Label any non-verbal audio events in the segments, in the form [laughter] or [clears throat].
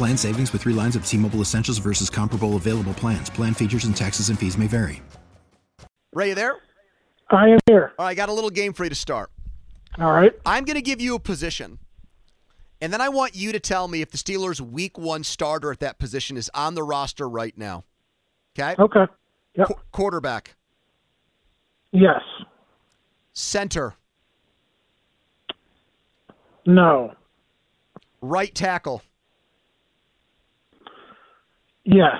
Plan savings with three lines of T Mobile Essentials versus comparable available plans. Plan features and taxes and fees may vary. Ray, you there? I am here. All right, I got a little game for you to start. All right. I'm going to give you a position, and then I want you to tell me if the Steelers' week one starter at that position is on the roster right now. Okay? Okay. Yep. Qu- quarterback, Yes. center, No. right tackle, Yes.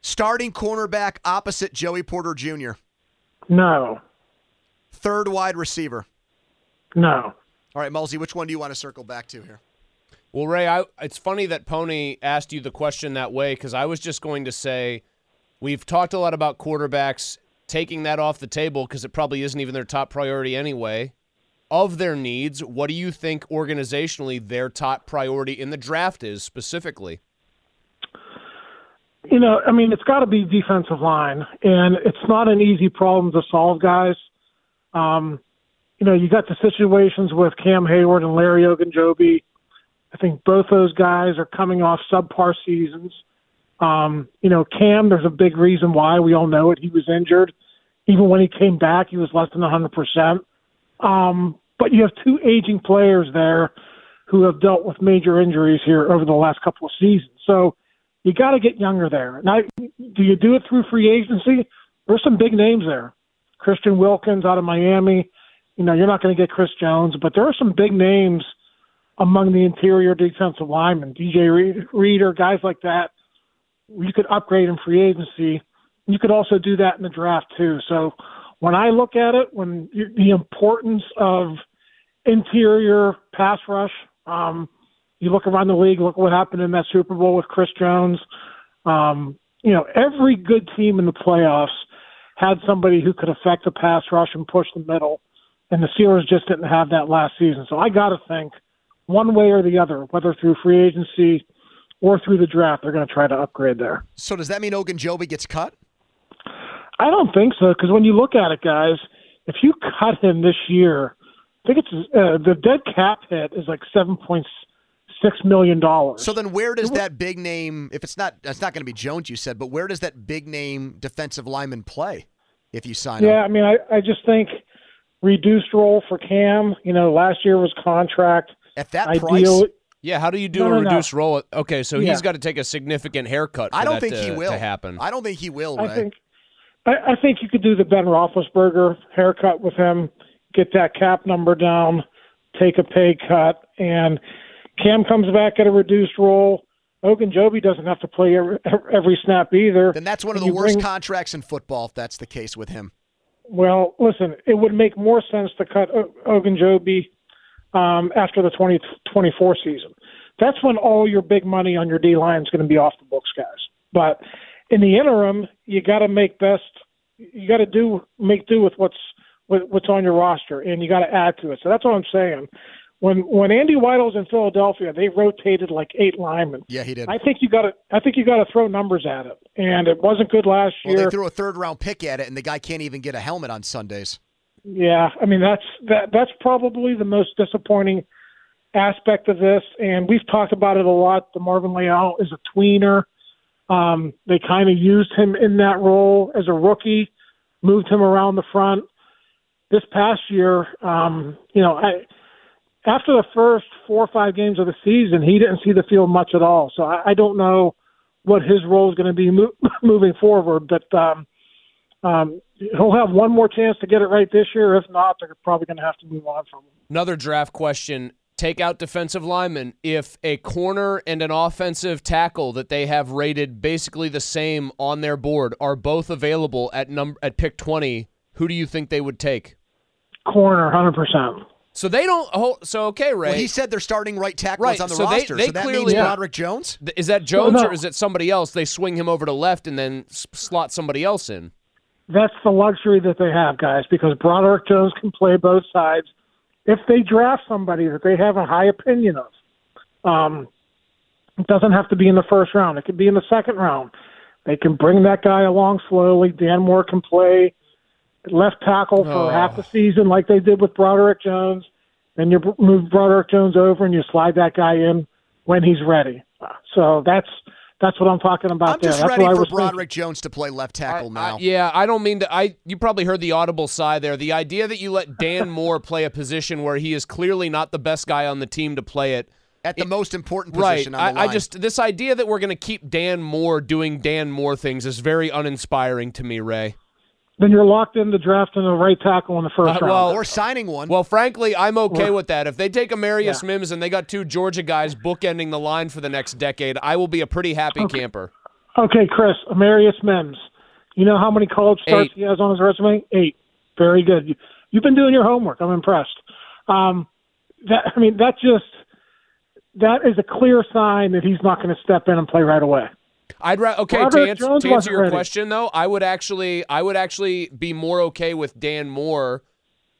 starting cornerback opposite Joey Porter Jr., No. third wide receiver. No. All right, Mulsey, which one do you want to circle back to here? Well, Ray, I, it's funny that Pony asked you the question that way because I was just going to say we've talked a lot about quarterbacks taking that off the table because it probably isn't even their top priority anyway. Of their needs, what do you think organizationally their top priority in the draft is specifically? You know, I mean, it's got to be defensive line, and it's not an easy problem to solve, guys. Um, you know, you got the situations with Cam Hayward and Larry Ogunjobi. I think both those guys are coming off subpar seasons. Um, you know, Cam, there's a big reason why. We all know it. He was injured. Even when he came back, he was less than 100%. Um, but you have two aging players there who have dealt with major injuries here over the last couple of seasons. So you got to get younger there. Now, do you do it through free agency? There's some big names there. Christian Wilkins out of Miami. You know, you're not going to get Chris Jones, but there are some big names among the interior defensive linemen, DJ Reader, guys like that. You could upgrade in free agency. You could also do that in the draft too. So when I look at it, when the importance of interior pass rush, um, you look around the league, look what happened in that Super Bowl with Chris Jones. Um, you know, every good team in the playoffs had somebody who could affect the pass rush and push the middle, and the Steelers just didn't have that last season. So I got to think one way or the other, whether through free agency or through the draft, they're going to try to upgrade there. So does that mean Ogunjobi gets cut? I don't think so because when you look at it, guys, if you cut him this year, I think it's uh, the dead cap hit is like seven point six million dollars. So then, where does that big name? If it's not, it's not going to be Jones. You said, but where does that big name defensive lineman play if you sign Yeah, him? I mean, I, I just think reduced role for Cam. You know, last year was contract. At that Ideal, price, Yeah, how do you do No, a no, no. reduced role? Okay, so Yeah. he's got to take a significant haircut. For I don't that think to, he will to happen. I don't think he will. Ray. I think I, I think you could do the Ben Roethlisberger haircut with him, get that cap number down, take a pay cut, and Cam comes back at a reduced role. Ogunjobi doesn't have to play every, every snap either. then that's one of the worst bring- contracts in football. If that's the case with him, Well, listen, it would make more sense to cut O- Ogunjobi um, after the 2024 season. That's when all your big money on your D line is going to be off the books, guys. But in the interim, you got to make best. You got to do make do with what's with, what's on your roster, and you got to add to it. So that's what I'm saying. When when Andy Weidl was in Philadelphia, they rotated like eight linemen. yeah, he did. I think you got to. I think you got to throw numbers at it, and it wasn't good last well, year. they threw a third round pick at it, and the guy can't even get a helmet on Sundays. Yeah, I mean that's that that's probably the most disappointing aspect of this, and we've talked about it a lot. DeMarvin Leal is a tweener. Um, they kind of used him in that role as a rookie, moved him around the front. This past year, um, you know, I after the first four or five games of the season, he didn't see the field much at all. So I, I don't know what his role is going to be mo- [laughs] moving forward. But um, um, he'll have one more chance to get it right this year. If not, they're probably going to have to move on from him. Another draft question. Take out defensive linemen. If a corner and an offensive tackle that they have rated basically the same on their board are both available at number at pick twenty, who do you think they would take? Corner, hundred percent. So they don't. Oh, so okay, Ray. Well, he said they're starting right tackle Right, on the so roster. they so that clearly- means Yeah. Broderick Jones. Is that Jones Well, no. or is it somebody else? They swing him over to left and then s- slot somebody else in. That's the luxury that they have, guys, because Broderick Jones can play both sides. If they draft somebody that they have a high opinion of, um, it doesn't have to be in the first round. It could be in the second round. They can bring that guy along slowly. Dan Moore can play left tackle for Oh. half the season, like they did with Broderick Jones. Then you move Broderick Jones over and you slide that guy in when he's ready. So that's that's what I'm talking about I'm there. just that's ready what I for was thinking. Broderick Jones to play left tackle I- now. I- yeah, I don't mean to. I you probably heard the audible sigh there. The idea that you let Dan [laughs] Moore play a position where he is clearly not the best guy on the team to play it. At the most important Right. position on the I, I just this idea that we're going to keep Dan Moore doing Dan Moore things is very uninspiring to me, Ray. Then you're locked in into drafting a right tackle in the first Uh, round. well, or signing one. Well, frankly, I'm okay Or- with that. If they take Amarius Yeah. Mims and they got two Georgia guys bookending the line for the next decade, I will be a pretty happy camper. Okay, Chris, Amarius Mims. You know how many college starts Eight. he has on his resume? Eight. Very good. You, you've been doing your homework. I'm impressed. Um, that I mean, that just that is a clear sign that he's not going to step in and play right away. I'd ra- okay to Broderick answer, to answer your ready. question though. I would actually I would actually be more okay with Dan Moore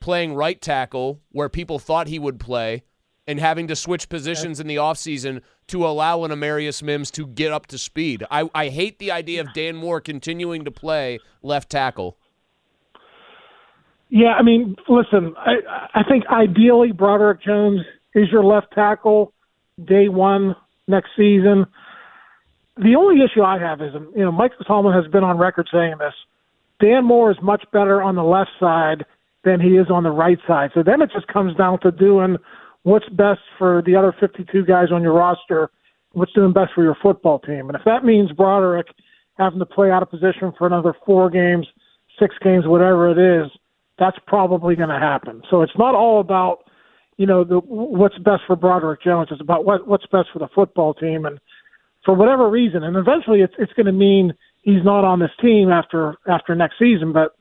playing right tackle where people thought he would play and having to switch positions in the offseason to allow an Amarius Mims to get up to speed. I, I hate the idea of Dan Moore continuing to play left tackle. Yeah, I mean, listen, I I think ideally Broderick Jones is your left tackle day one next season. The only issue I have is, you know, Michael Tomlin has been on record saying this. Dan Moore is much better on the left side than he is on the right side. So then it just comes down to doing what's best for the other 52 guys on your roster, what's doing best for your football team. And if that means Broderick having to play out of position for another four games, six games, whatever it is, that's probably going to happen. So it's not all about, you know, the what's best for Broderick Jones. It's about what what's best for the football team. And for whatever reason, and eventually it's it's going to mean he's not on this team after after next season. But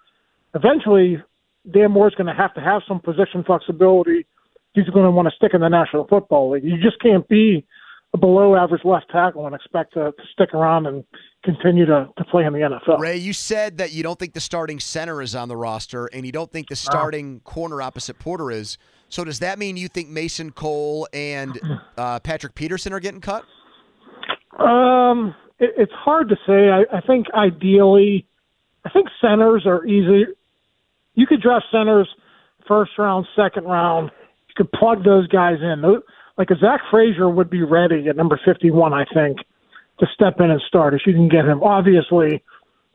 eventually, Dan Moore's going to have to have some position flexibility. He's going to want to stick in the National Football League. You just can't be a below average left tackle and expect to, to stick around and continue to, to play in the NFL. Ray, you said that you don't think the starting center is on the roster, and you don't think the starting corner opposite Porter is. So does that mean you think Mason Cole and [clears throat] uh, Patrick Peterson are getting cut? Um, it, it's hard to say. I, I think ideally, I think centers are easy. You could draft centers first round, second round. You could plug those guys in. Like a Zach Frazier would be ready at number 51, I think, to step in and start if you can get him. Obviously,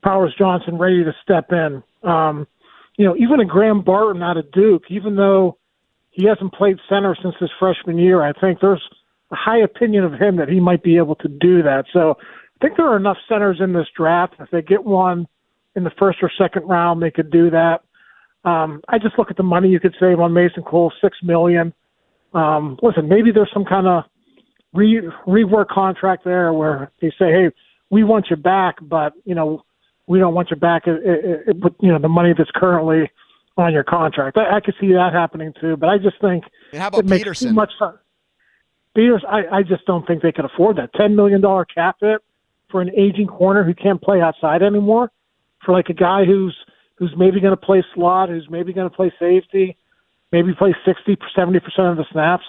Powers Johnson ready to step in. Um, you know, even a Graham Barton out of Duke, even though he hasn't played center since his freshman year, I think there's a high opinion of him that he might be able to do that. So I think there are enough centers in this draft. If they get one in the first or second round, they could do that. Um, I just look at the money you could save on Mason Cole, six million. Um, listen, maybe there's some kind of re rework contract there where they say, "Hey, we want you back, but you know, we don't want you back at, at, at, with you know the money that's currently on your contract." I, I could see that happening too, but I just think And how about it makes Peterson? too much sense. Peters, I, I just don't think they could afford that ten million dollar cap hit for an aging corner who can't play outside anymore. For like a guy who's who's maybe going to play slot, who's maybe going to play safety, maybe play 60, 70 percent of the snaps.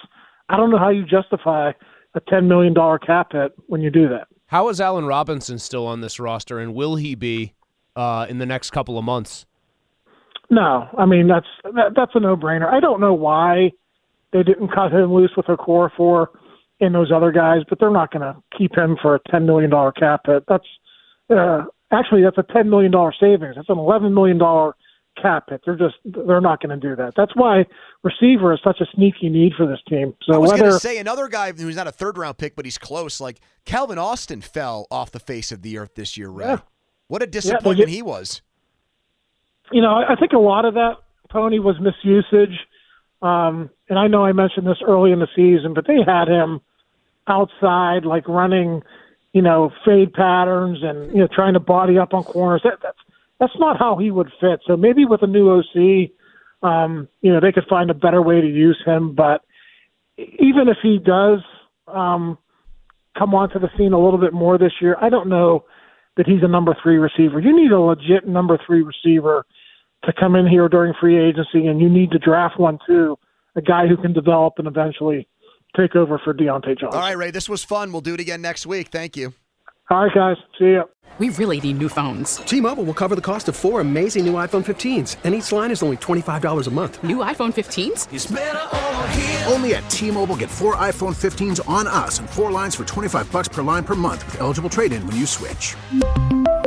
I don't know how you justify a ten million dollar cap hit when you do that. How is Allen Robinson still on this roster, and will he be uh, in the next couple of months? No, I mean that's that, that's a no brainer. I don't know why they didn't cut him loose with Okorafor and those other guys, but they're not going to keep him for a ten million dollar cap hit. That's uh, actually that's a ten million dollar savings. That's an eleven million dollar cap hit. They're just they're not going to do that. That's why receiver is such a sneaky need for this team. So I was going to say another guy who's not a third round pick, but he's close. Like Calvin Austin fell off the face of the earth this year. Ray. Yeah. What a disappointment get- he was. you know, I I think a lot of that pony was misusage. Um, and I know I mentioned this early in the season, but they had him outside, like running, you know, fade patterns and you know trying to body up on corners. That, that's that's not how he would fit. So maybe with a new OC, um, you know, they could find a better way to use him. But even if he does um, come onto the scene a little bit more this year, I don't know that he's a number three receiver. You need a legit number three receiver to come in here during free agency, and you need to draft one too, a guy who can develop and eventually take over for Diontae Johnson. All right, Ray, this was fun. We'll do it again next week. Thank you. All right, guys. See ya. We really need new phones. T-Mobile will cover the cost of four amazing new iPhone 15s, and each line is only $25 a month. New iPhone 15s? Only at T-Mobile get four iPhone 15s on us and four lines for 25 bucks per line per month with eligible trade-in when you switch.